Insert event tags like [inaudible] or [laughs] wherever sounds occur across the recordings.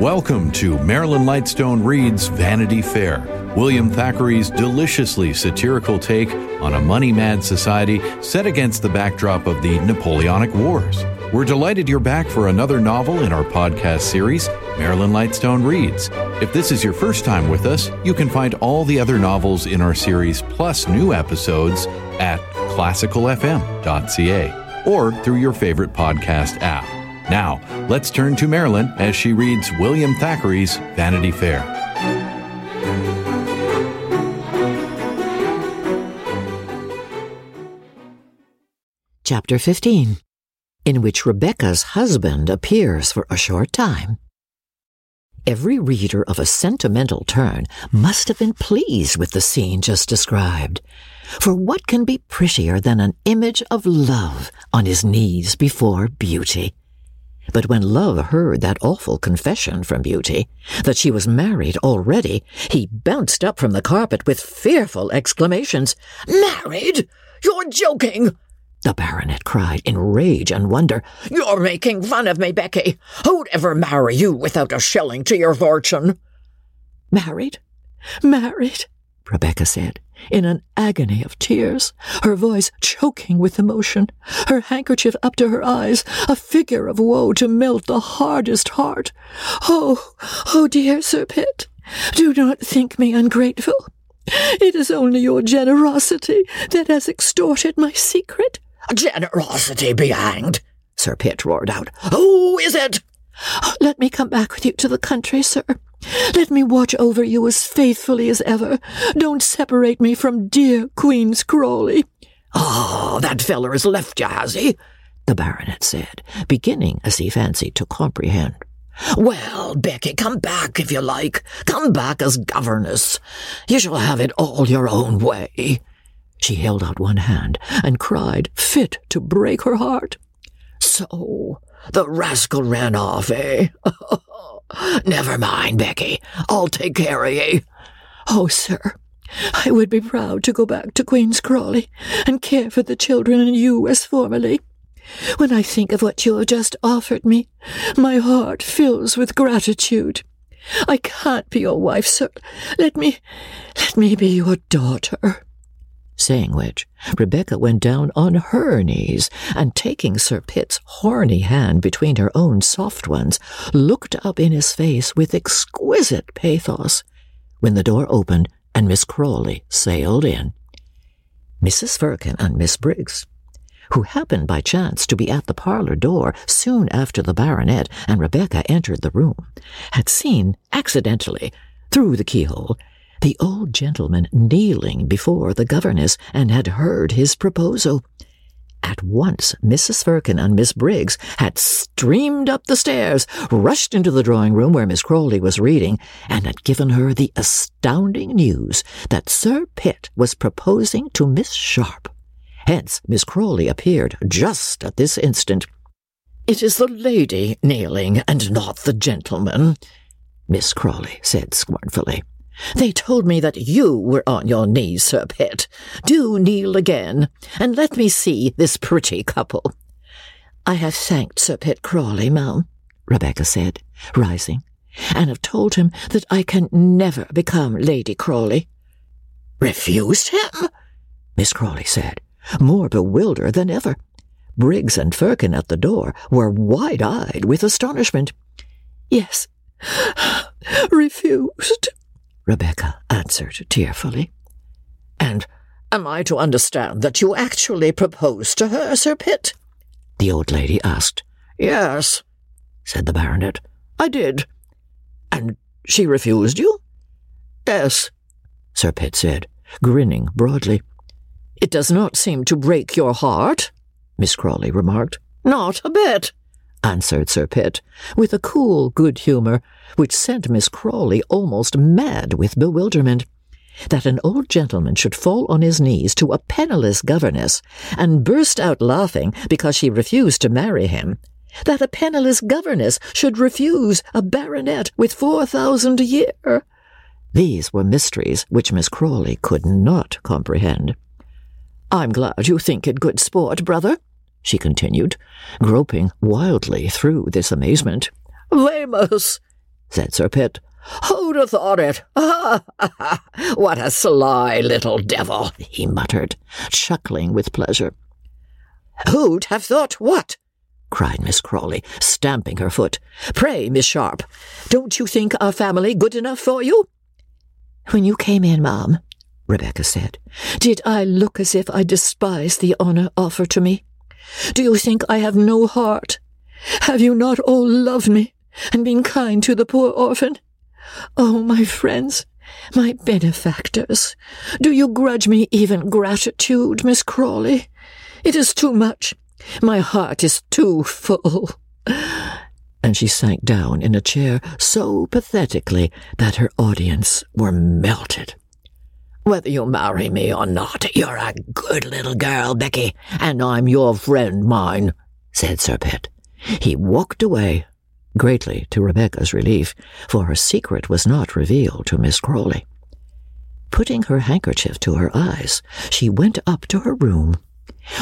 Welcome to Marilyn Lightstone Reads Vanity Fair, William Thackeray's deliciously satirical take on a money mad society set against the backdrop of the Napoleonic Wars. We're delighted you're back for another novel in our podcast series, Marilyn Lightstone Reads. If this is your first time with us, you can find all the other novels in our series plus new episodes at classicalfm.ca or through your favorite podcast app. Now, let's turn to Marilyn as she reads William Thackeray's Vanity Fair. Chapter 15, in which Rebecca's husband appears for a short time. Every reader of a sentimental turn must have been pleased with the scene just described. For what can be prettier than an image of love on his knees before beauty? But when Love heard that awful confession from Beauty, that she was married already, he bounced up from the carpet with fearful exclamations. Married? You're joking! The baronet cried in rage and wonder. You're making fun of me, Becky. Who'd ever marry you without a shilling to your fortune? Married? Married? Rebecca said, in an agony of tears, her voice choking with emotion, her handkerchief up to her eyes, a figure of woe to melt the hardest heart. Oh, oh, dear Sir Pitt, do not think me ungrateful. It is only your generosity that has extorted my secret. Generosity be hanged! Sir Pitt roared out. Who is it? Let me come back with you to the country, sir. Let me watch over you as faithfully as ever. Don't separate me from dear Queen's Crawley. Oh, that feller has left you, has he? The baronet said, beginning, as he fancied, to comprehend. Well, Becky, come back if you like. Come back as governess. You shall have it all your own way. She held out one hand and cried, fit to break her heart. So, the rascal ran off, eh? [laughs] Never mind, Becky. I'll take care of ye. Oh, sir, I would be proud to go back to Queen's Crawley and care for the children and you as formerly. When I think of what you have just offered me, my heart fills with gratitude. I can't be your wife, sir. Let me, let me be your daughter saying which, Rebecca went down on her knees, and taking Sir Pitt's horny hand between her own soft ones, looked up in his face with exquisite pathos, when the door opened and Miss Crawley sailed in. Mrs. Firkin and Miss Briggs, who happened by chance to be at the parlour door soon after the baronet and Rebecca entered the room, had seen, accidentally, through the keyhole, the old gentleman kneeling before the governess and had heard his proposal. At once Mrs. Firkin and Miss Briggs had streamed up the stairs, rushed into the drawing room where Miss Crawley was reading, and had given her the astounding news that Sir Pitt was proposing to Miss Sharp. Hence Miss Crawley appeared just at this instant. It is the lady kneeling, and not the gentleman, Miss Crawley said scornfully. They told me that you were on your knees, Sir Pitt. Do kneel again, and let me see this pretty couple. I have thanked Sir Pitt Crawley, ma'am, Rebecca said, rising, and have told him that I can never become Lady Crawley. Refused him? Miss Crawley said, more bewildered than ever. Briggs and Firkin at the door were wide-eyed with astonishment. Yes, [sighs] refused, Rebecca answered tearfully. And am I to understand that you actually proposed to her, Sir Pitt? The old lady asked. Yes, said the baronet. I did. And she refused you? Yes, Sir Pitt said, grinning broadly. It does not seem to break your heart, Miss Crawley remarked. Not a bit, answered Sir Pitt, with a cool good humour which sent Miss Crawley almost mad with bewilderment. That an old gentleman should fall on his knees to a penniless governess and burst out laughing because she refused to marry him. That a penniless governess should refuse a baronet with four thousand a year. These were mysteries which Miss Crawley could not comprehend. I'm glad you think it good sport, brother, she continued, groping wildly through this amazement. Famous! said Sir Pitt. Who'd have thought it? Ah, [laughs] what a sly little devil, he muttered, chuckling with pleasure. Who'd have thought what? cried Miss Crawley, stamping her foot. Pray, Miss Sharp, don't you think our family good enough for you? When you came in, ma'am, Rebecca said, did I look as if I despised the honour offered to me? Do you think I have no heart? Have you not all loved me and been kind to the poor orphan? Oh, my friends, my benefactors, do you grudge me even gratitude, Miss Crawley? It is too much. My heart is too full. And she sank down in a chair so pathetically that her audience were melted. Whether you marry me or not, you're a good little girl, Becky, and I'm your friend mine, said Sir Pitt. He walked away, greatly to Rebecca's relief, for her secret was not revealed to Miss Crawley. Putting her handkerchief to her eyes, she went up to her room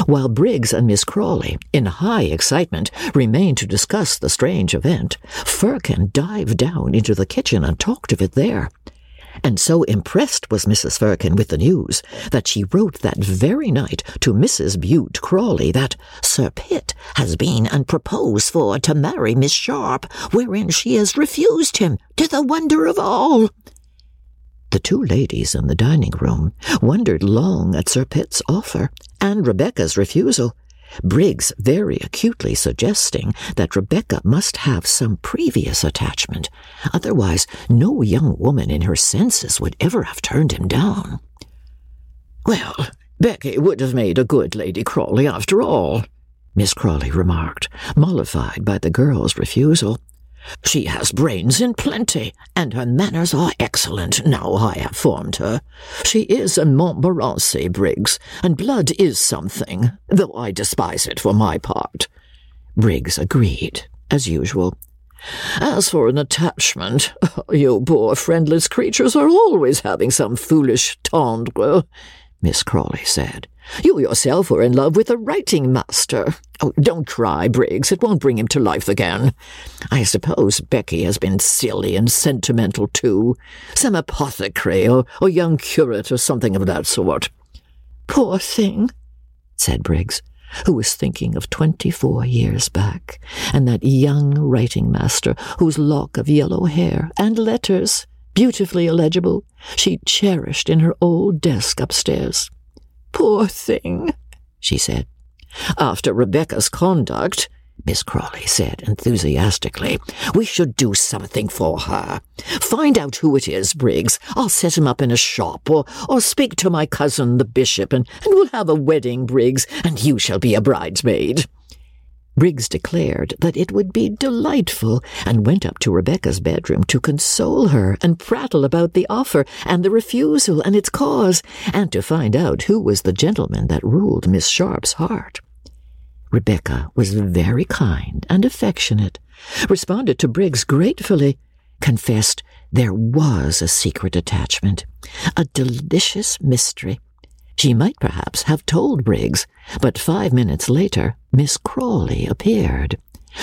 while Briggs and Miss Crawley, in high excitement, remained to discuss the strange event, Firkin dived down into the kitchen and talked of it there. And so impressed was Mrs. Firkin with the news that she wrote that very night to Mrs. Bute Crawley that Sir Pitt has been and proposed for to marry Miss Sharp, wherein she has refused him, to the wonder of all. The two ladies in the dining room wondered long at Sir Pitt's offer and Rebecca's refusal, Briggs very acutely suggesting that Rebecca must have some previous attachment, otherwise no young woman in her senses would ever have turned him down. Well, Becky would have made a good Lady Crawley after all, Miss Crawley remarked, mollified by the girl's refusal. She has brains in plenty, and her manners are excellent now I have formed her. She is a Montmorency, Briggs, and blood is something, though I despise it for my part. Briggs agreed, as usual. As for an attachment, [laughs] you poor friendless creatures are always having some foolish tendre, Miss Crawley said. You yourself were in love with a writing master. Oh, don't cry, Briggs. It won't bring him to life again. I suppose Becky has been silly and sentimental too. Some apothecary or, or young curate or something of that sort. Poor thing, said Briggs, who was thinking of twenty-four years back, and that young writing master whose lock of yellow hair and letters, beautifully illegible, she cherished in her old desk upstairs. Poor thing, she said. After Rebecca's conduct, Miss Crawley said enthusiastically, we should do something for her. Find out who it is, Briggs. I'll set him up in a shop, or, or speak to my cousin the bishop, and, and we'll have a wedding, Briggs, and you shall be a bridesmaid. Briggs declared that it would be delightful, and went up to Rebecca's bedroom to console her and prattle about the offer and the refusal and its cause, and to find out who was the gentleman that ruled Miss Sharp's heart. Rebecca was very kind and affectionate, responded to Briggs gratefully, confessed there was a secret attachment, a delicious mystery, she might perhaps have told Briggs, but five minutes later Miss Crawley appeared.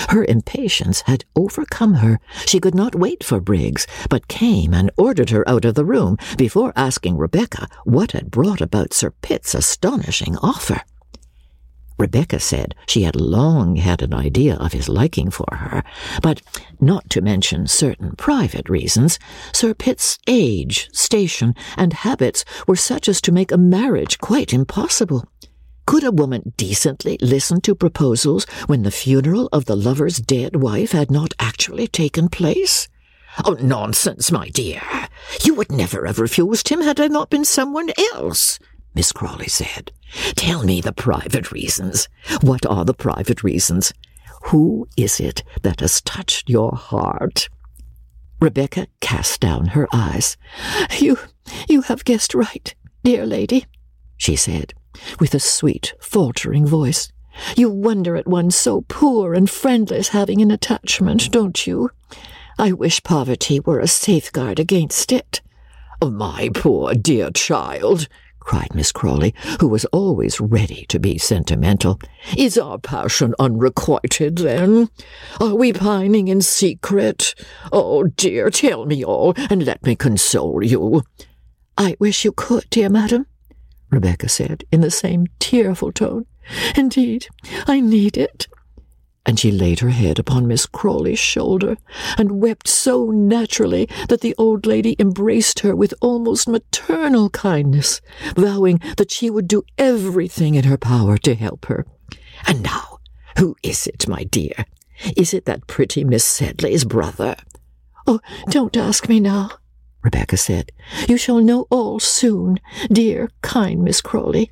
Her impatience had overcome her. She could not wait for Briggs, but came and ordered her out of the room before asking Rebecca what had brought about Sir Pitt's astonishing offer. Rebecca said she had long had an idea of his liking for her, but, not to mention certain private reasons, Sir Pitt's age, station, and habits were such as to make a marriage quite impossible. Could a woman decently listen to proposals when the funeral of the lover's dead wife had not actually taken place? Oh, nonsense, my dear. You would never have refused him had I not been someone else. Miss Crawley said. Tell me the private reasons. What are the private reasons? Who is it that has touched your heart? Rebecca cast down her eyes. You, you have guessed right, dear lady, she said, with a sweet, faltering voice. You wonder at one so poor and friendless having an attachment, don't you? I wish poverty were a safeguard against it. Oh, my poor dear child, cried Miss Crawley, who was always ready to be sentimental. Is our passion unrequited, then? Are we pining in secret? Oh, dear, tell me all, and let me console you. I wish you could, dear madam, Rebecca said, in the same tearful tone. Indeed, I need it and she laid her head upon Miss Crawley's shoulder, and wept so naturally that the old lady embraced her with almost maternal kindness, vowing that she would do everything in her power to help her. And now, who is it, my dear? Is it that pretty Miss Sedley's brother? Oh, don't ask me now, Rebecca said. You shall know all soon, dear, kind Miss Crawley.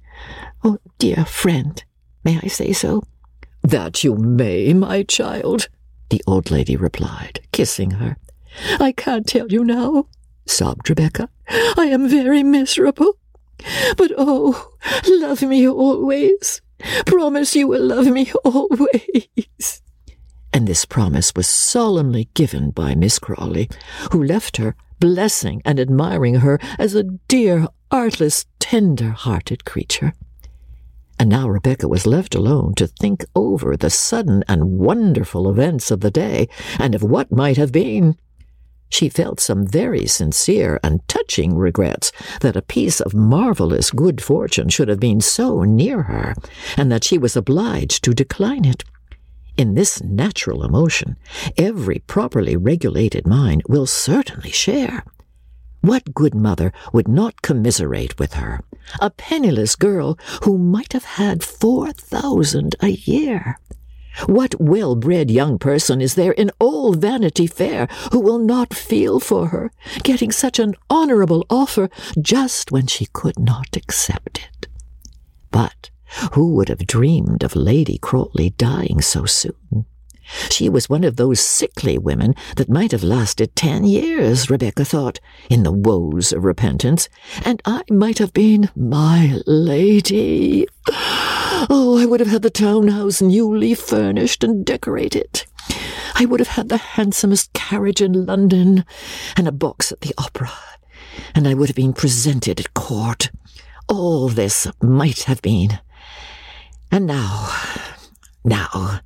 Oh, dear friend, may I say so? That you may, my child, the old lady replied, kissing her. I can't tell you now, sobbed Rebecca. I am very miserable. But oh, love me always. Promise you will love me [laughs] always. And this promise was solemnly given by Miss Crawley, who left her, blessing and admiring her as a dear, artless, tender-hearted creature and now Rebecca was left alone to think over the sudden and wonderful events of the day and of what might have been. She felt some very sincere and touching regrets that a piece of marvelous good fortune should have been so near her, and that she was obliged to decline it. In this natural emotion, every properly regulated mind will certainly share. What good mother would not commiserate with her? A penniless girl who might have had four thousand a year. What well bred young person is there in all Vanity Fair who will not feel for her, getting such an honorable offer just when she could not accept it? But who would have dreamed of Lady Crawley dying so soon? She was one of those sickly women that might have lasted ten years, Rebecca thought, in the woes of repentance, and I might have been my lady. Oh, I would have had the townhouse newly furnished and decorated. I would have had the handsomest carriage in London, and a box at the opera, and I would have been presented at court. All this might have been. And now, now,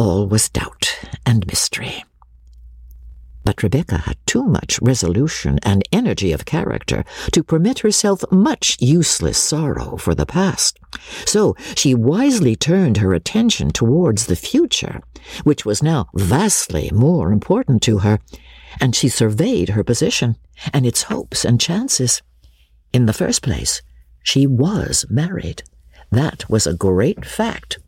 all was doubt and mystery. But Rebecca had too much resolution and energy of character to permit herself much useless sorrow for the past. So she wisely turned her attention towards the future, which was now vastly more important to her, and she surveyed her position and its hopes and chances. In the first place, she was married. That was a great fact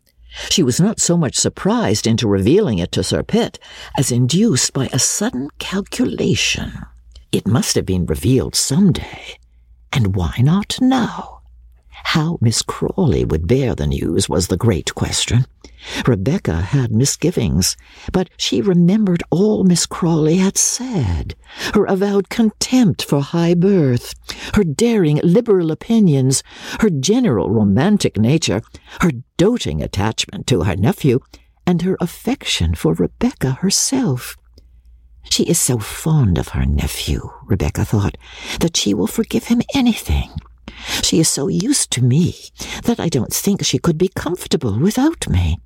she was not so much surprised into revealing it to Sir Pitt as induced by a sudden calculation. It must have been revealed some day, and why not now? How Miss Crawley would bear the news was the great question. Rebecca had misgivings, but she remembered all Miss Crawley had said, her avowed contempt for high birth, her daring liberal opinions, her general romantic nature, her doting attachment to her nephew, and her affection for Rebecca herself. She is so fond of her nephew, Rebecca thought, that she will forgive him anything. She is so used to me that I don't think she could be comfortable without me.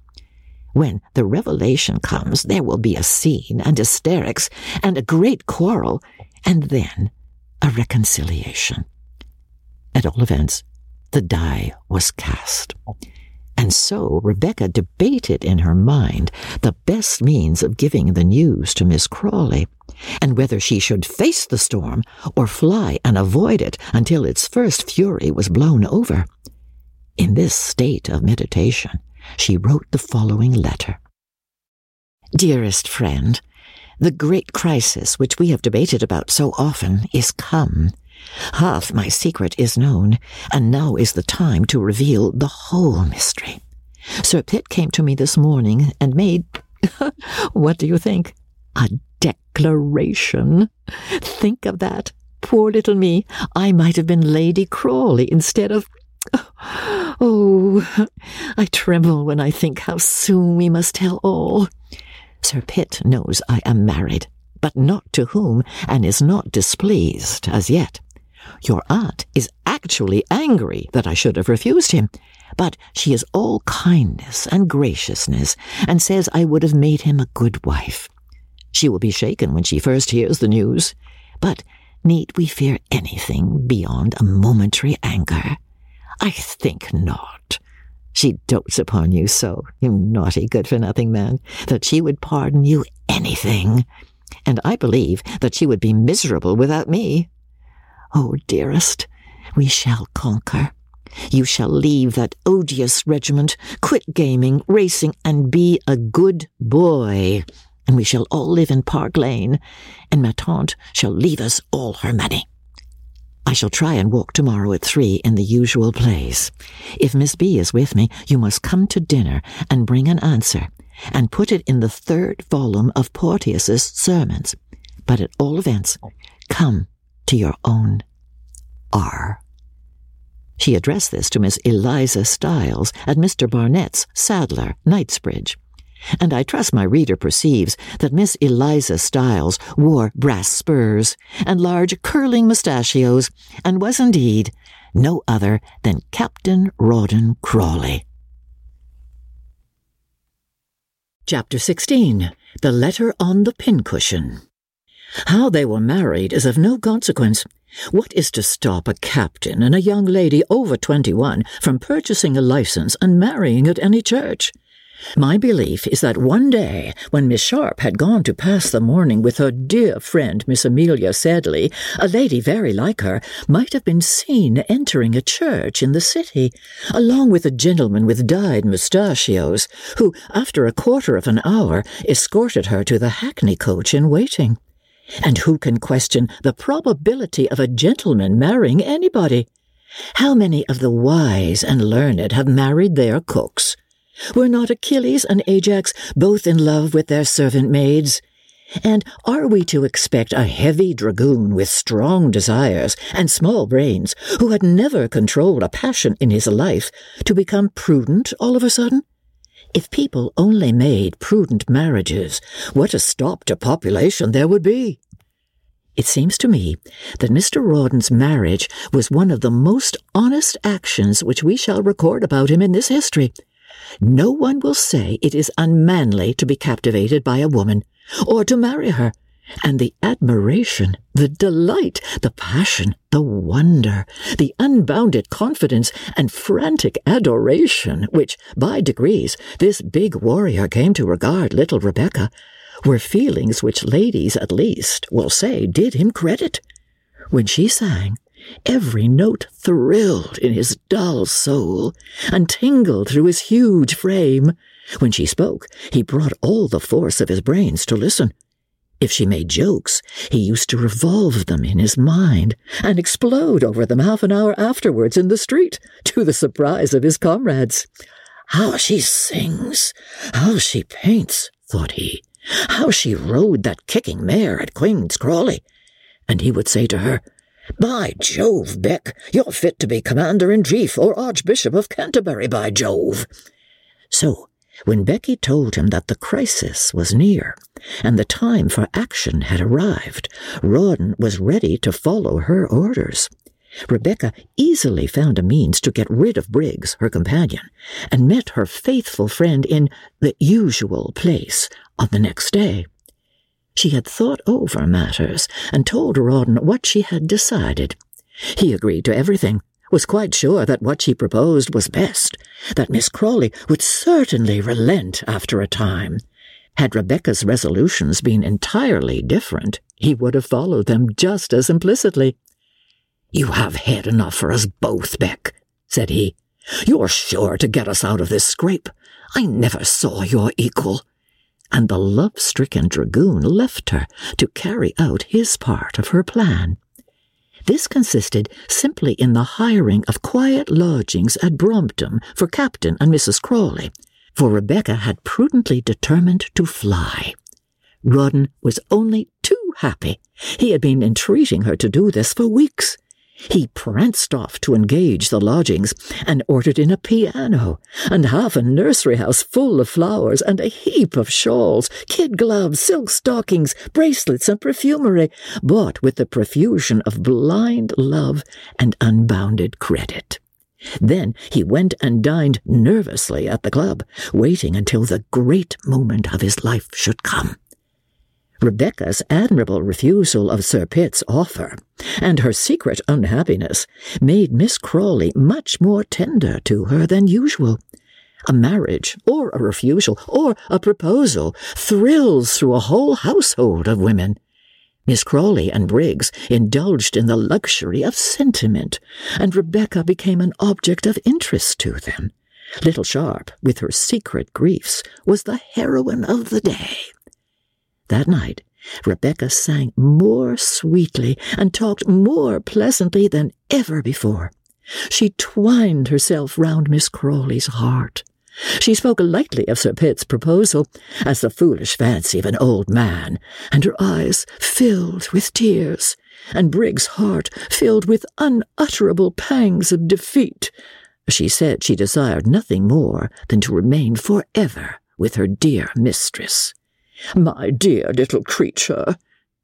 When the revelation comes, there will be a scene and hysterics and a great quarrel, and then a reconciliation. At all events, the die was cast. And so Rebecca debated in her mind the best means of giving the news to Miss Crawley, and whether she should face the storm or fly and avoid it until its first fury was blown over. In this state of meditation, she wrote the following letter Dearest friend, the great crisis which we have debated about so often is come. Half my secret is known, and now is the time to reveal the whole mystery. Sir Pitt came to me this morning and made, [laughs] what do you think? A declaration. Think of that. Poor little me. I might have been Lady Crawley instead of Oh, I tremble when I think how soon we must tell all. Sir Pitt knows I am married, but not to whom, and is not displeased as yet. Your aunt is actually angry that I should have refused him, but she is all kindness and graciousness, and says I would have made him a good wife. She will be shaken when she first hears the news, but need we fear anything beyond a momentary anger? I think not. She dotes upon you so, you naughty good for nothing man, that she would pardon you anything. And I believe that she would be miserable without me. Oh, dearest, we shall conquer. You shall leave that odious regiment, quit gaming, racing, and be a good boy. And we shall all live in Park Lane, and ma tante shall leave us all her money. I shall try and walk tomorrow at three in the usual place. If Miss B is with me, you must come to dinner and bring an answer, and put it in the third volume of Porteus's sermons. But at all events, come to your own R. She addressed this to Miss Eliza Stiles at Mr. Barnett's, Sadler, Knightsbridge and I trust my reader perceives that Miss Eliza Stiles wore brass spurs and large curling mustachios, and was indeed no other than Captain Rawdon Crawley. Chapter 16 The Letter on the Pincushion How they were married is of no consequence. What is to stop a captain and a young lady over twenty-one from purchasing a license and marrying at any church? My belief is that one day, when Miss Sharp had gone to pass the morning with her dear friend Miss Amelia Sedley, a lady very like her might have been seen entering a church in the city, along with a gentleman with dyed mustachios, who, after a quarter of an hour, escorted her to the hackney coach in waiting. And who can question the probability of a gentleman marrying anybody? How many of the wise and learned have married their cooks? Were not Achilles and Ajax both in love with their servant maids? And are we to expect a heavy dragoon with strong desires and small brains, who had never controlled a passion in his life, to become prudent all of a sudden? If people only made prudent marriages, what a stop to population there would be! It seems to me that Mr. Rawdon's marriage was one of the most honest actions which we shall record about him in this history, no one will say it is unmanly to be captivated by a woman, or to marry her. And the admiration, the delight, the passion, the wonder, the unbounded confidence, and frantic adoration which, by degrees, this big warrior came to regard little Rebecca, were feelings which ladies, at least, will say did him credit. When she sang, Every note thrilled in his dull soul and tingled through his huge frame. When she spoke, he brought all the force of his brains to listen. If she made jokes, he used to revolve them in his mind and explode over them half an hour afterwards in the street, to the surprise of his comrades. How she sings! How she paints! thought he. How she rode that kicking mare at Queen's Crawley! And he would say to her, by Jove, Beck, you're fit to be Commander in Chief or Archbishop of Canterbury, by Jove. So, when Becky told him that the crisis was near and the time for action had arrived, Rawdon was ready to follow her orders. Rebecca easily found a means to get rid of Briggs, her companion, and met her faithful friend in the usual place on the next day. She had thought over matters and told Rawdon what she had decided. He agreed to everything, was quite sure that what she proposed was best, that Miss Crawley would certainly relent after a time. Had Rebecca's resolutions been entirely different, he would have followed them just as implicitly. You have head enough for us both, Beck, said he. You're sure to get us out of this scrape. I never saw your equal and the love-stricken dragoon left her to carry out his part of her plan. This consisted simply in the hiring of quiet lodgings at Brompton for Captain and Mrs. Crawley, for Rebecca had prudently determined to fly. Rawdon was only too happy. He had been entreating her to do this for weeks. He pranced off to engage the lodgings and ordered in a piano and half a nursery house full of flowers and a heap of shawls, kid gloves, silk stockings, bracelets, and perfumery, bought with the profusion of blind love and unbounded credit. Then he went and dined nervously at the club, waiting until the great moment of his life should come. Rebecca's admirable refusal of Sir Pitt's offer, and her secret unhappiness, made Miss Crawley much more tender to her than usual. A marriage, or a refusal, or a proposal thrills through a whole household of women. Miss Crawley and Briggs indulged in the luxury of sentiment, and Rebecca became an object of interest to them. Little Sharp, with her secret griefs, was the heroine of the day. That night, Rebecca sang more sweetly and talked more pleasantly than ever before. She twined herself round Miss Crawley's heart. She spoke lightly of Sir Pitt's proposal as the foolish fancy of an old man, and her eyes filled with tears, and Briggs's heart filled with unutterable pangs of defeat. She said she desired nothing more than to remain for ever with her dear mistress. My dear little creature,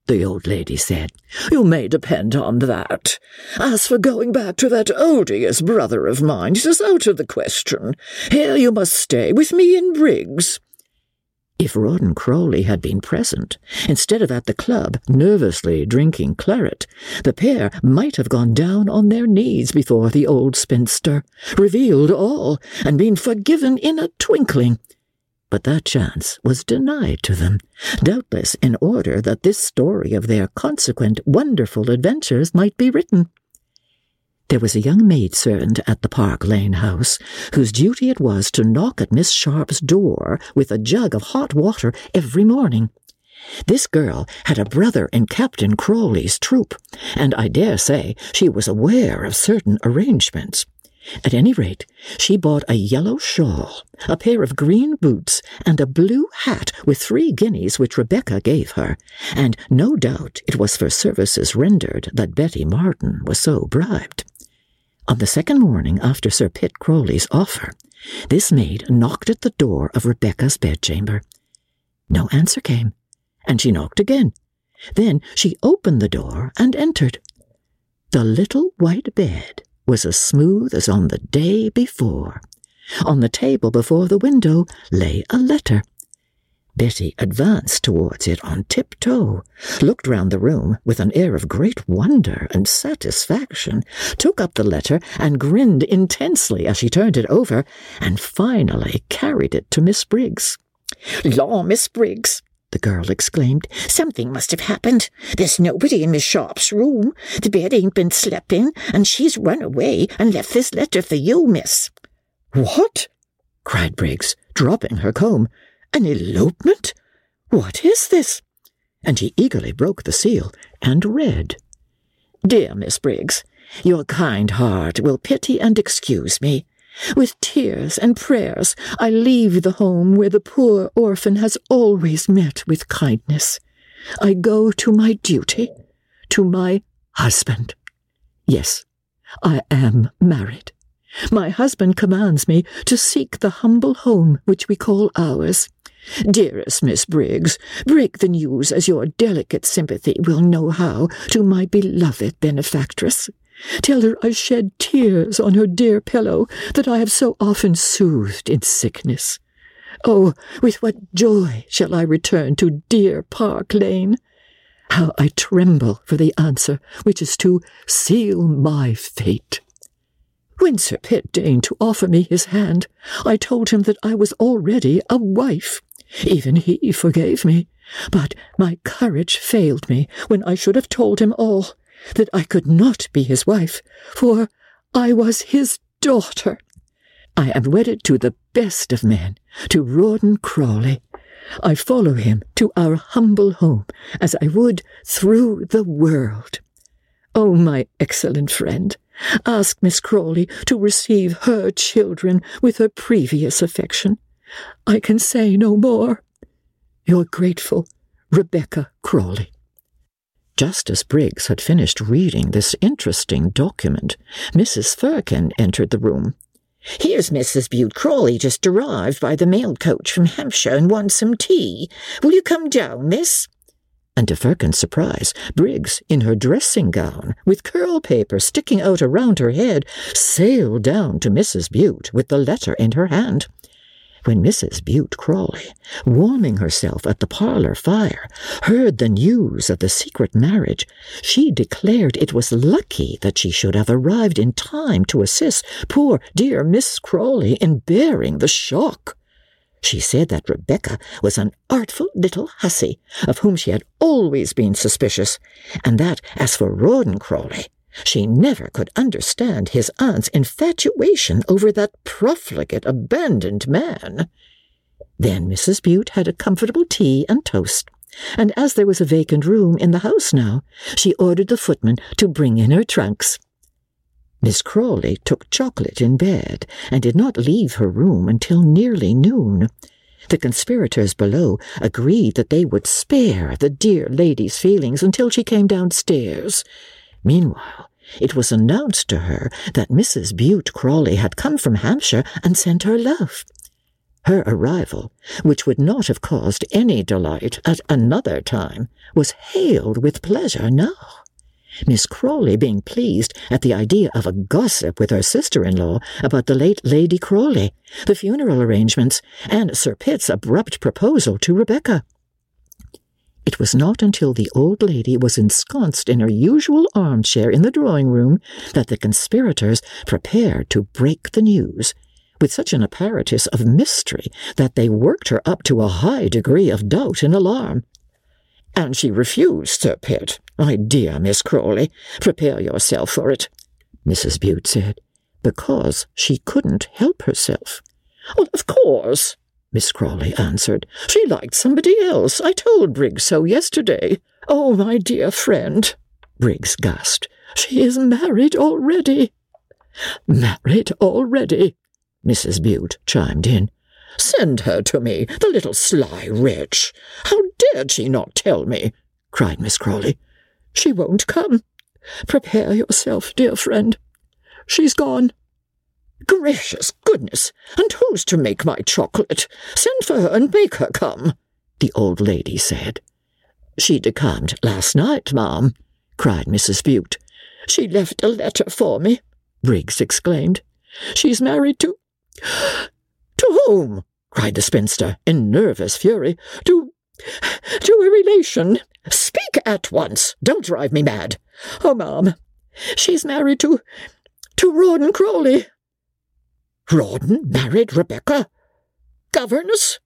the old lady said, you may depend on that. As for going back to that odious brother of mine, it is out of the question. Here you must stay with me in Briggs. If Rawdon Crawley had been present, instead of at the club nervously drinking claret, the pair might have gone down on their knees before the old spinster, revealed all, and been forgiven in a twinkling but that chance was denied to them, doubtless in order that this story of their consequent wonderful adventures might be written. There was a young maid servant at the Park Lane house, whose duty it was to knock at Miss Sharp's door with a jug of hot water every morning. This girl had a brother in Captain Crawley's troop, and I dare say she was aware of certain arrangements. At any rate, she bought a yellow shawl, a pair of green boots, and a blue hat with three guineas which Rebecca gave her, and no doubt it was for services rendered that Betty Martin was so bribed. On the second morning after Sir Pitt Crawley's offer, this maid knocked at the door of Rebecca's bedchamber. No answer came, and she knocked again. Then she opened the door and entered. The little white bed was as smooth as on the day before. On the table before the window lay a letter. Betty advanced towards it on tiptoe, looked round the room with an air of great wonder and satisfaction, took up the letter and grinned intensely as she turned it over, and finally carried it to Miss Briggs. Law, Miss Briggs, the girl exclaimed. Something must have happened. There's nobody in Miss Sharp's room. The bed ain't been slept in, and she's run away and left this letter for you, miss. What? cried Briggs, dropping her comb. An elopement? What is this? And she eagerly broke the seal and read. Dear Miss Briggs, your kind heart will pity and excuse me. With tears and prayers, I leave the home where the poor orphan has always met with kindness. I go to my duty, to my husband. Yes, I am married. My husband commands me to seek the humble home which we call ours. Dearest Miss Briggs, break the news as your delicate sympathy will know how to my beloved benefactress. Tell her I shed tears on her dear pillow that I have so often soothed in sickness. Oh, with what joy shall I return to dear Park Lane! How I tremble for the answer which is to seal my fate. When Sir Pitt deigned to offer me his hand, I told him that I was already a wife. Even he forgave me, but my courage failed me when I should have told him all that I could not be his wife, for I was his daughter. I am wedded to the best of men, to Rawdon Crawley. I follow him to our humble home as I would through the world. Oh, my excellent friend, ask Miss Crawley to receive her children with her previous affection. I can say no more. Your grateful Rebecca Crawley. Just as Briggs had finished reading this interesting document, Mrs. Firkin entered the room. Here's Mrs. Bute Crawley just arrived by the mail coach from Hampshire and wants some tea. Will you come down, miss? And to Firkin's surprise, Briggs, in her dressing gown, with curl paper sticking out around her head, sailed down to Mrs. Bute with the letter in her hand. When Mrs. Bute Crawley, warming herself at the parlour fire, heard the news of the secret marriage, she declared it was lucky that she should have arrived in time to assist poor dear Miss Crawley in bearing the shock. She said that Rebecca was an artful little hussy, of whom she had always been suspicious, and that, as for Rawdon Crawley, she never could understand his aunt's infatuation over that profligate, abandoned man. Then Mrs. Bute had a comfortable tea and toast, and as there was a vacant room in the house now, she ordered the footman to bring in her trunks. Miss Crawley took chocolate in bed and did not leave her room until nearly noon. The conspirators below agreed that they would spare the dear lady's feelings until she came downstairs. Meanwhile, it was announced to her that Mrs. Bute Crawley had come from Hampshire and sent her love. Her arrival, which would not have caused any delight at another time, was hailed with pleasure now. Miss Crawley being pleased at the idea of a gossip with her sister-in-law about the late Lady Crawley, the funeral arrangements, and Sir Pitt's abrupt proposal to Rebecca. It was not until the old lady was ensconced in her usual armchair in the drawing room that the conspirators prepared to break the news, with such an apparatus of mystery that they worked her up to a high degree of doubt and alarm. And she refused, Sir Pitt. My dear Miss Crawley, prepare yourself for it, Mrs. Bute said, because she couldn't help herself. Well, of course, Miss Crawley answered. She liked somebody else. I told Briggs so yesterday. Oh, my dear friend, Briggs gasped. She is married already. Married already, Mrs. Bute chimed in. Send her to me, the little sly wretch. How dared she not tell me? cried Miss Crawley. She won't come. Prepare yourself, dear friend. She's gone. Gracious goodness! And who's to make my chocolate? Send for her and make her come, the old lady said. She decamped last night, ma'am, cried Mrs. Bute. She left a letter for me, Briggs exclaimed. She's married to. [gasps] To whom? cried the spinster, in nervous fury. To. to a relation. Speak at once. Don't drive me mad. Oh, ma'am, she's married to. to Rawdon Crawley. Rawdon married Rebecca? Governess?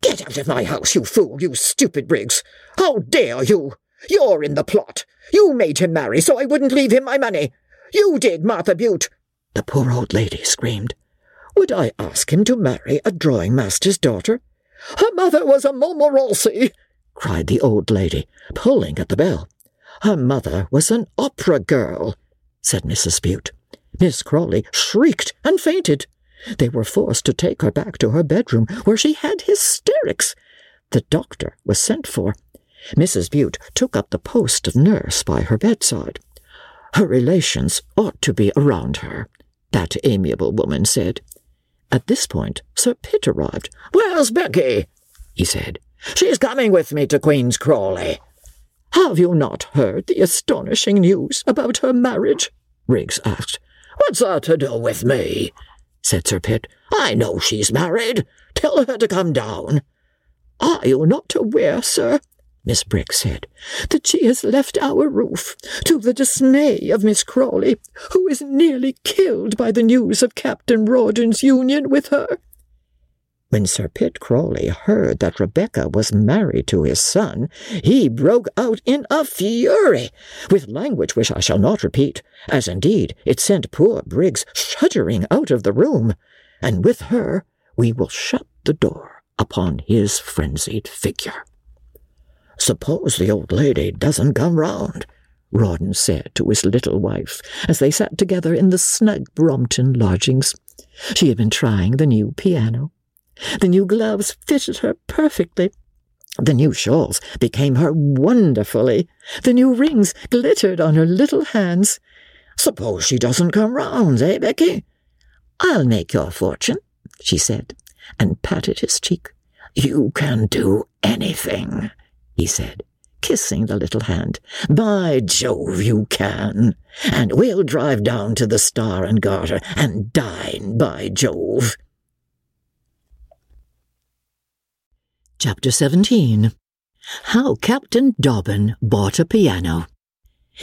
Get out of my house, you fool, you stupid Briggs! How dare you? You're in the plot. You made him marry so I wouldn't leave him my money. You did, Martha Bute! The poor old lady screamed. Would I ask him to marry a drawing master's daughter? Her mother was a Montmorency, cried the old lady, pulling at the bell. Her mother was an opera girl, said Mrs. Bute. Miss Crawley shrieked and fainted. They were forced to take her back to her bedroom, where she had hysterics. The doctor was sent for. Mrs. Bute took up the post of nurse by her bedside. Her relations ought to be around her, that amiable woman said. At this point, Sir Pitt arrived. Where's Becky? he said. She's coming with me to Queen's Crawley. Have you not heard the astonishing news about her marriage? Briggs asked. What's that to do with me? said Sir Pitt. I know she's married. Tell her to come down. Are you not aware, sir, Miss Briggs said, that she has left our roof, to the dismay of Miss Crawley, who is nearly killed by the news of Captain Rawdon's union with her? When Sir Pitt Crawley heard that Rebecca was married to his son, he broke out in a fury, with language which I shall not repeat, as indeed it sent poor Briggs shuddering out of the room, and with her we will shut the door upon his frenzied figure. Suppose the old lady doesn't come round, Rawdon said to his little wife as they sat together in the snug Brompton lodgings. She had been trying the new piano the new gloves fitted her perfectly. The new shawls became her wonderfully. The new rings glittered on her little hands. Suppose she doesn't come round, eh, Becky? I'll make your fortune, she said, and patted his cheek. You can do anything, he said, kissing the little hand. By Jove, you can. And we'll drive down to the Star and Garter and dine, by Jove. Chapter 17 How Captain Dobbin Bought a Piano.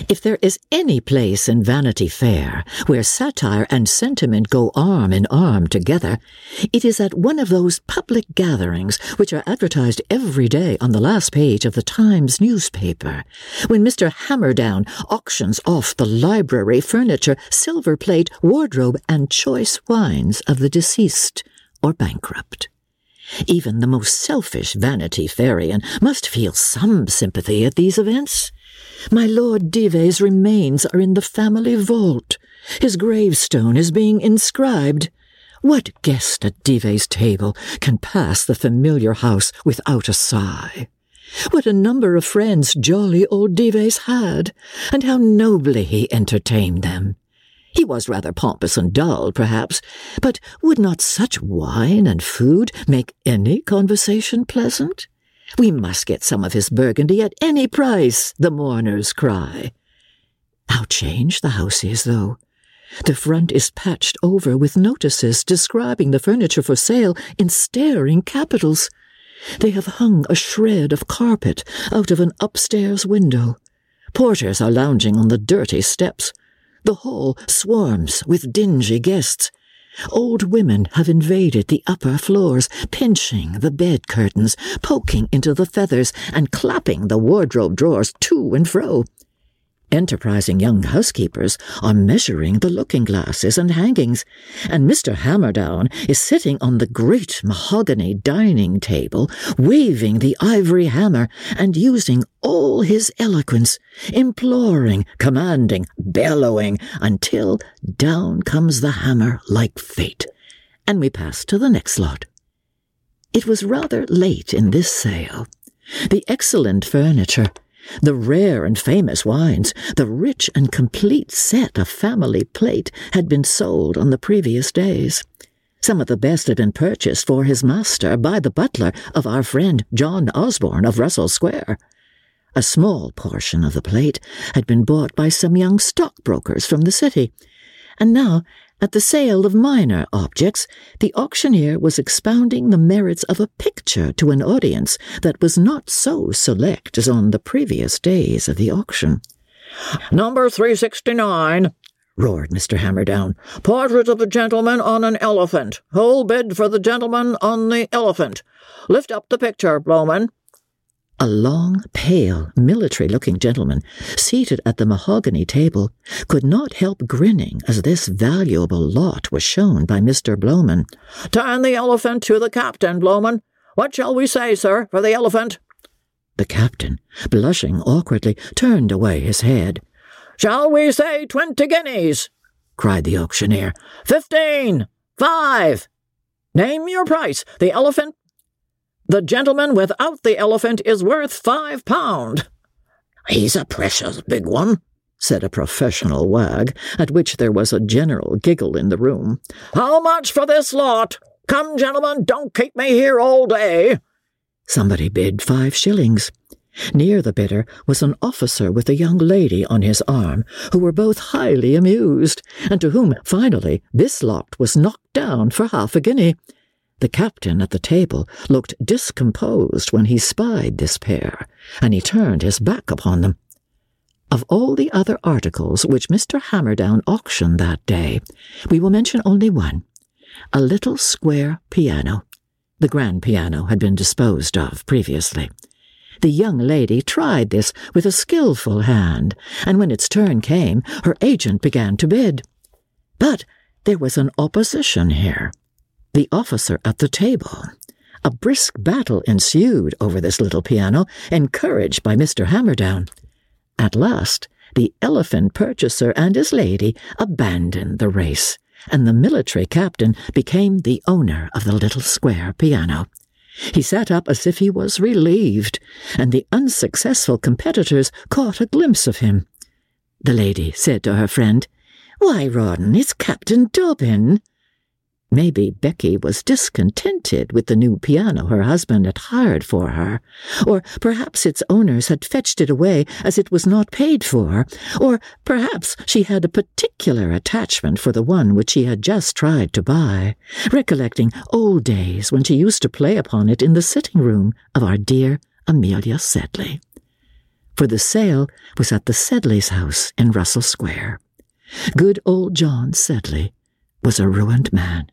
If there is any place in Vanity Fair where satire and sentiment go arm in arm together, it is at one of those public gatherings which are advertised every day on the last page of the Times newspaper, when Mr. Hammerdown auctions off the library, furniture, silver plate, wardrobe, and choice wines of the deceased or bankrupt. Even the most selfish Vanity Fairian must feel some sympathy at these events. My Lord Dives' remains are in the family vault. His gravestone is being inscribed. What guest at Dives' table can pass the familiar house without a sigh? What a number of friends jolly old Dives had, and how nobly he entertained them. He was rather pompous and dull, perhaps, but would not such wine and food make any conversation pleasant? We must get some of his burgundy at any price, the mourners cry. How changed the house is, though. The front is patched over with notices describing the furniture for sale in staring capitals. They have hung a shred of carpet out of an upstairs window. Porters are lounging on the dirty steps. The hall swarms with dingy guests. Old women have invaded the upper floors, pinching the bed curtains, poking into the feathers, and clapping the wardrobe drawers to and fro. Enterprising young housekeepers are measuring the looking glasses and hangings, and Mr. Hammerdown is sitting on the great mahogany dining table, waving the ivory hammer and using all his eloquence, imploring, commanding, bellowing, until down comes the hammer like fate, and we pass to the next lot. It was rather late in this sale. The excellent furniture the rare and famous wines, the rich and complete set of family plate had been sold on the previous days. Some of the best had been purchased for his master by the butler of our friend John Osborne of Russell Square. A small portion of the plate had been bought by some young stockbrokers from the city, and now at the sale of minor objects, the auctioneer was expounding the merits of a picture to an audience that was not so select as on the previous days of the auction. Number 369, roared Mr. Hammerdown. Portrait of a gentleman on an elephant. Whole bid for the gentleman on the elephant. Lift up the picture, Blowman. A long, pale, military looking gentleman, seated at the mahogany table, could not help grinning as this valuable lot was shown by Mr. Blowman. Turn the elephant to the captain, Blowman. What shall we say, sir, for the elephant? The captain, blushing awkwardly, turned away his head. Shall we say twenty guineas? cried the auctioneer. Fifteen! Five! Name your price. The elephant the gentleman without the elephant is worth five pound. He's a precious big one, said a professional wag, at which there was a general giggle in the room. How much for this lot? Come, gentlemen, don't keep me here all day. Somebody bid five shillings. Near the bidder was an officer with a young lady on his arm, who were both highly amused, and to whom, finally, this lot was knocked down for half a guinea. The captain at the table looked discomposed when he spied this pair, and he turned his back upon them. Of all the other articles which Mr. Hammerdown auctioned that day, we will mention only one a little square piano. The grand piano had been disposed of previously. The young lady tried this with a skilful hand, and when its turn came, her agent began to bid. But there was an opposition here the officer at the table. A brisk battle ensued over this little piano, encouraged by Mr. Hammerdown. At last, the elephant purchaser and his lady abandoned the race, and the military captain became the owner of the little square piano. He sat up as if he was relieved, and the unsuccessful competitors caught a glimpse of him. The lady said to her friend, Why, Rawdon, it's Captain Dobbin. Maybe Becky was discontented with the new piano her husband had hired for her, or perhaps its owners had fetched it away as it was not paid for, or perhaps she had a particular attachment for the one which she had just tried to buy, recollecting old days when she used to play upon it in the sitting room of our dear Amelia Sedley. For the sale was at the Sedleys' house in Russell Square. Good old John Sedley was a ruined man.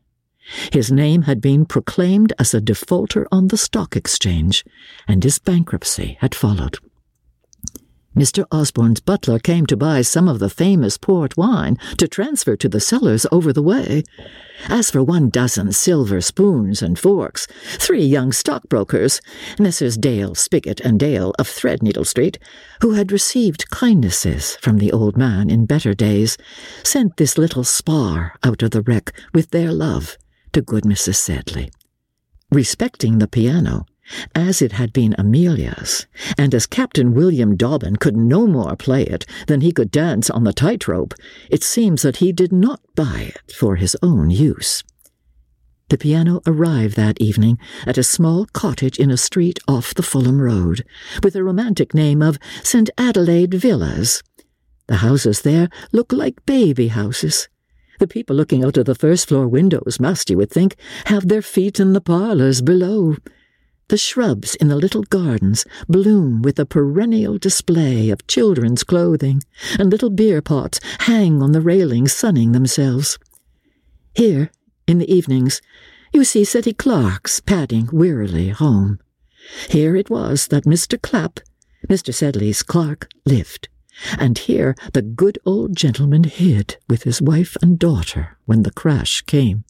His name had been proclaimed as a defaulter on the stock exchange, and his bankruptcy had followed. Mr. Osborne's butler came to buy some of the famous port wine to transfer to the cellars over the way. As for one dozen silver spoons and forks, three young stockbrokers, Messrs. Dale, Spiggot, and Dale of Threadneedle Street, who had received kindnesses from the old man in better days, sent this little spar out of the wreck with their love to good Mrs. Sedley. Respecting the piano, as it had been Amelia's, and as Captain William Dobbin could no more play it than he could dance on the tightrope, it seems that he did not buy it for his own use. The piano arrived that evening at a small cottage in a street off the Fulham Road, with a romantic name of St. Adelaide Villas. The houses there look like baby houses, the people looking out of the first floor windows must, you would think, have their feet in the parlours below. The shrubs in the little gardens bloom with a perennial display of children's clothing, and little beer pots hang on the railings sunning themselves. Here, in the evenings, you see city clerks padding wearily home. Here it was that Mr. Clapp, Mr. Sedley's clerk, lived and here the good old gentleman hid with his wife and daughter when the crash came.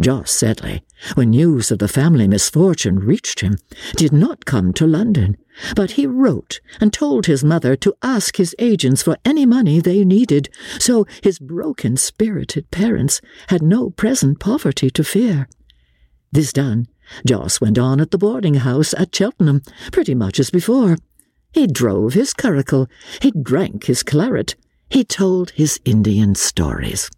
Jos Sedley, when news of the family misfortune reached him, did not come to London, but he wrote and told his mother to ask his agents for any money they needed, so his broken spirited parents had no present poverty to fear. This done, Jos went on at the boarding house at Cheltenham, pretty much as before, he drove his curricle, he drank his claret, he told his Indian stories.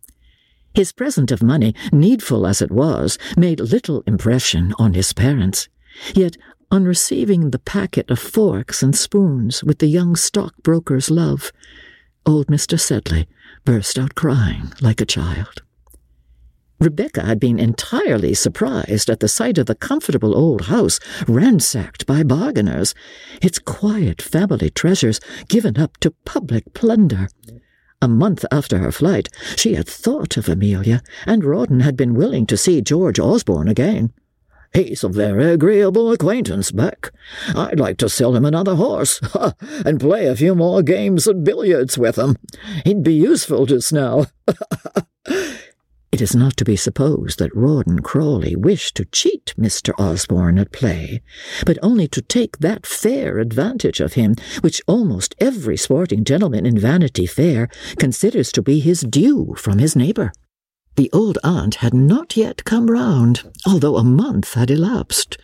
His present of money, needful as it was, made little impression on his parents. Yet, on receiving the packet of forks and spoons with the young stockbroker's love, old Mr. Sedley burst out crying like a child. Rebecca had been entirely surprised at the sight of the comfortable old house ransacked by bargainers, its quiet family treasures given up to public plunder. A month after her flight, she had thought of Amelia, and Rawdon had been willing to see George Osborne again. He's a very agreeable acquaintance, Beck. I'd like to sell him another horse, [laughs] and play a few more games at billiards with him. He'd be useful just now. [laughs] It is not to be supposed that Rawdon Crawley wished to cheat Mr. Osborne at play, but only to take that fair advantage of him which almost every sporting gentleman in Vanity Fair considers to be his due from his neighbour. The old aunt had not yet come round, although a month had elapsed.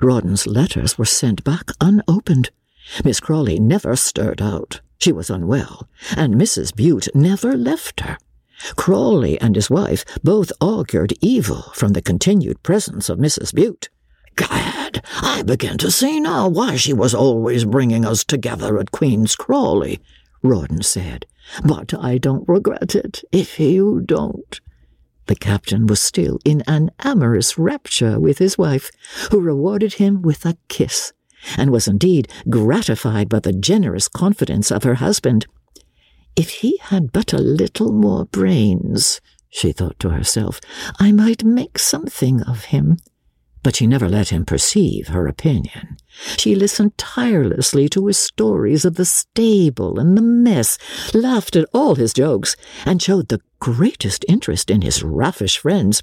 Rawdon's letters were sent back unopened. Miss Crawley never stirred out. She was unwell, and Mrs. Bute never left her. Crawley and his wife both augured evil from the continued presence of Mrs. Bute. Gad, I begin to see now why she was always bringing us together at Queen's Crawley, Rawdon said. But I don't regret it, if you don't. The captain was still in an amorous rapture with his wife, who rewarded him with a kiss, and was indeed gratified by the generous confidence of her husband. If he had but a little more brains, she thought to herself, I might make something of him. But she never let him perceive her opinion. She listened tirelessly to his stories of the stable and the mess, laughed at all his jokes, and showed the greatest interest in his raffish friends.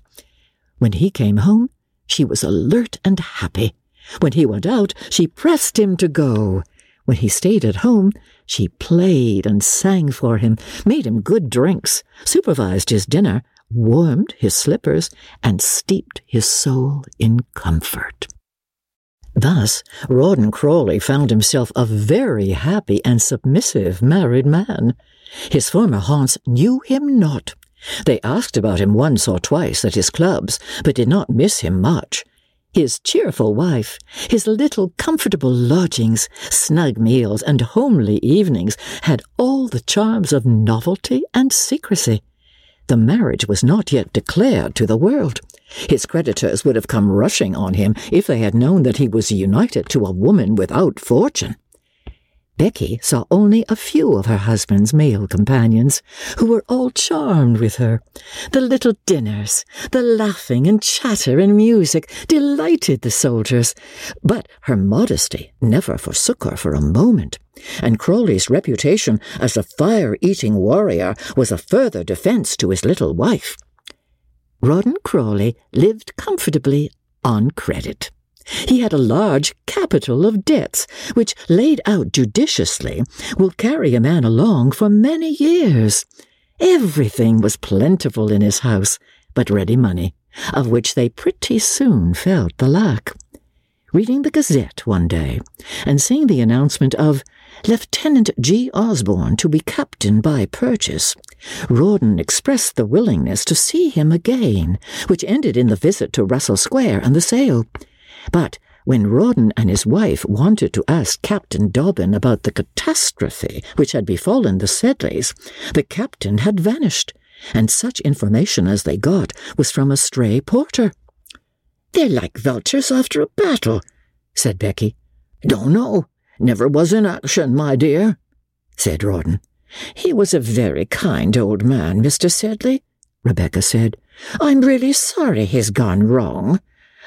When he came home, she was alert and happy. When he went out, she pressed him to go. When he stayed at home, she played and sang for him, made him good drinks, supervised his dinner, warmed his slippers, and steeped his soul in comfort. Thus, Rawdon Crawley found himself a very happy and submissive married man. His former haunts knew him not. They asked about him once or twice at his clubs, but did not miss him much. His cheerful wife, his little comfortable lodgings, snug meals, and homely evenings had all the charms of novelty and secrecy. The marriage was not yet declared to the world. His creditors would have come rushing on him if they had known that he was united to a woman without fortune. Becky saw only a few of her husband's male companions, who were all charmed with her. The little dinners, the laughing and chatter and music delighted the soldiers, but her modesty never forsook her for a moment, and Crawley's reputation as a fire-eating warrior was a further defence to his little wife. Rawdon Crawley lived comfortably on credit. He had a large capital of debts, which, laid out judiciously, will carry a man along for many years. Everything was plentiful in his house, but ready money, of which they pretty soon felt the lack. Reading the Gazette one day, and seeing the announcement of Lieutenant G. Osborne to be captain by purchase, Rawdon expressed the willingness to see him again, which ended in the visit to Russell Square and the sale. But when Rawdon and his wife wanted to ask Captain Dobbin about the catastrophe which had befallen the Sedleys, the captain had vanished, and such information as they got was from a stray porter. They're like vultures after a battle, said Becky. Don't know. Never was in action, my dear, said Rawdon. He was a very kind old man, Mr. Sedley, Rebecca said. I'm really sorry he's gone wrong.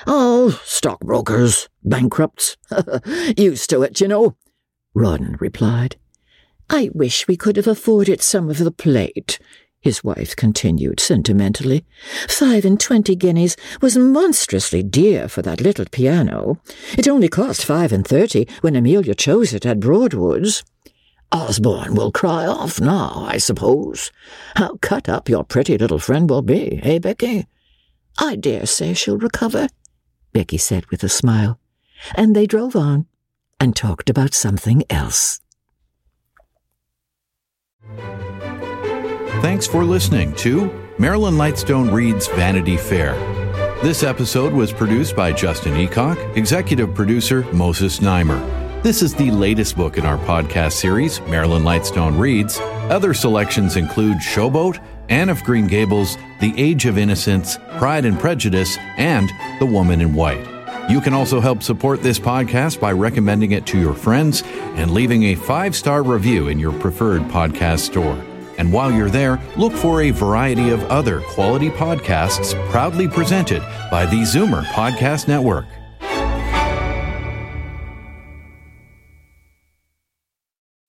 Oh, stockbrokers, bankrupts, [laughs] used to it, you know, Rawdon replied. I wish we could have afforded some of the plate, his wife continued sentimentally. Five and twenty guineas was monstrously dear for that little piano. It only cost five and thirty when Amelia chose it at Broadwood's. Osborne will cry off now, I suppose. How cut up your pretty little friend will be, eh, Becky? I dare say she'll recover, Becky said with a smile, and they drove on and talked about something else. Thanks for listening to Marilyn Lightstone Reads Vanity Fair. This episode was produced by Justin Eacock, executive producer Moses Znaimer. This is the latest book in our podcast series, Marilyn Lightstone Reads. Other selections include Showboat, Anne of Green Gables, The Age of Innocence, Pride and Prejudice, and The Woman in White. You can also help support this podcast by recommending it to your friends and leaving a five star review in your preferred podcast store. And while you're there, look for a variety of other quality podcasts proudly presented by the Zoomer Podcast Network.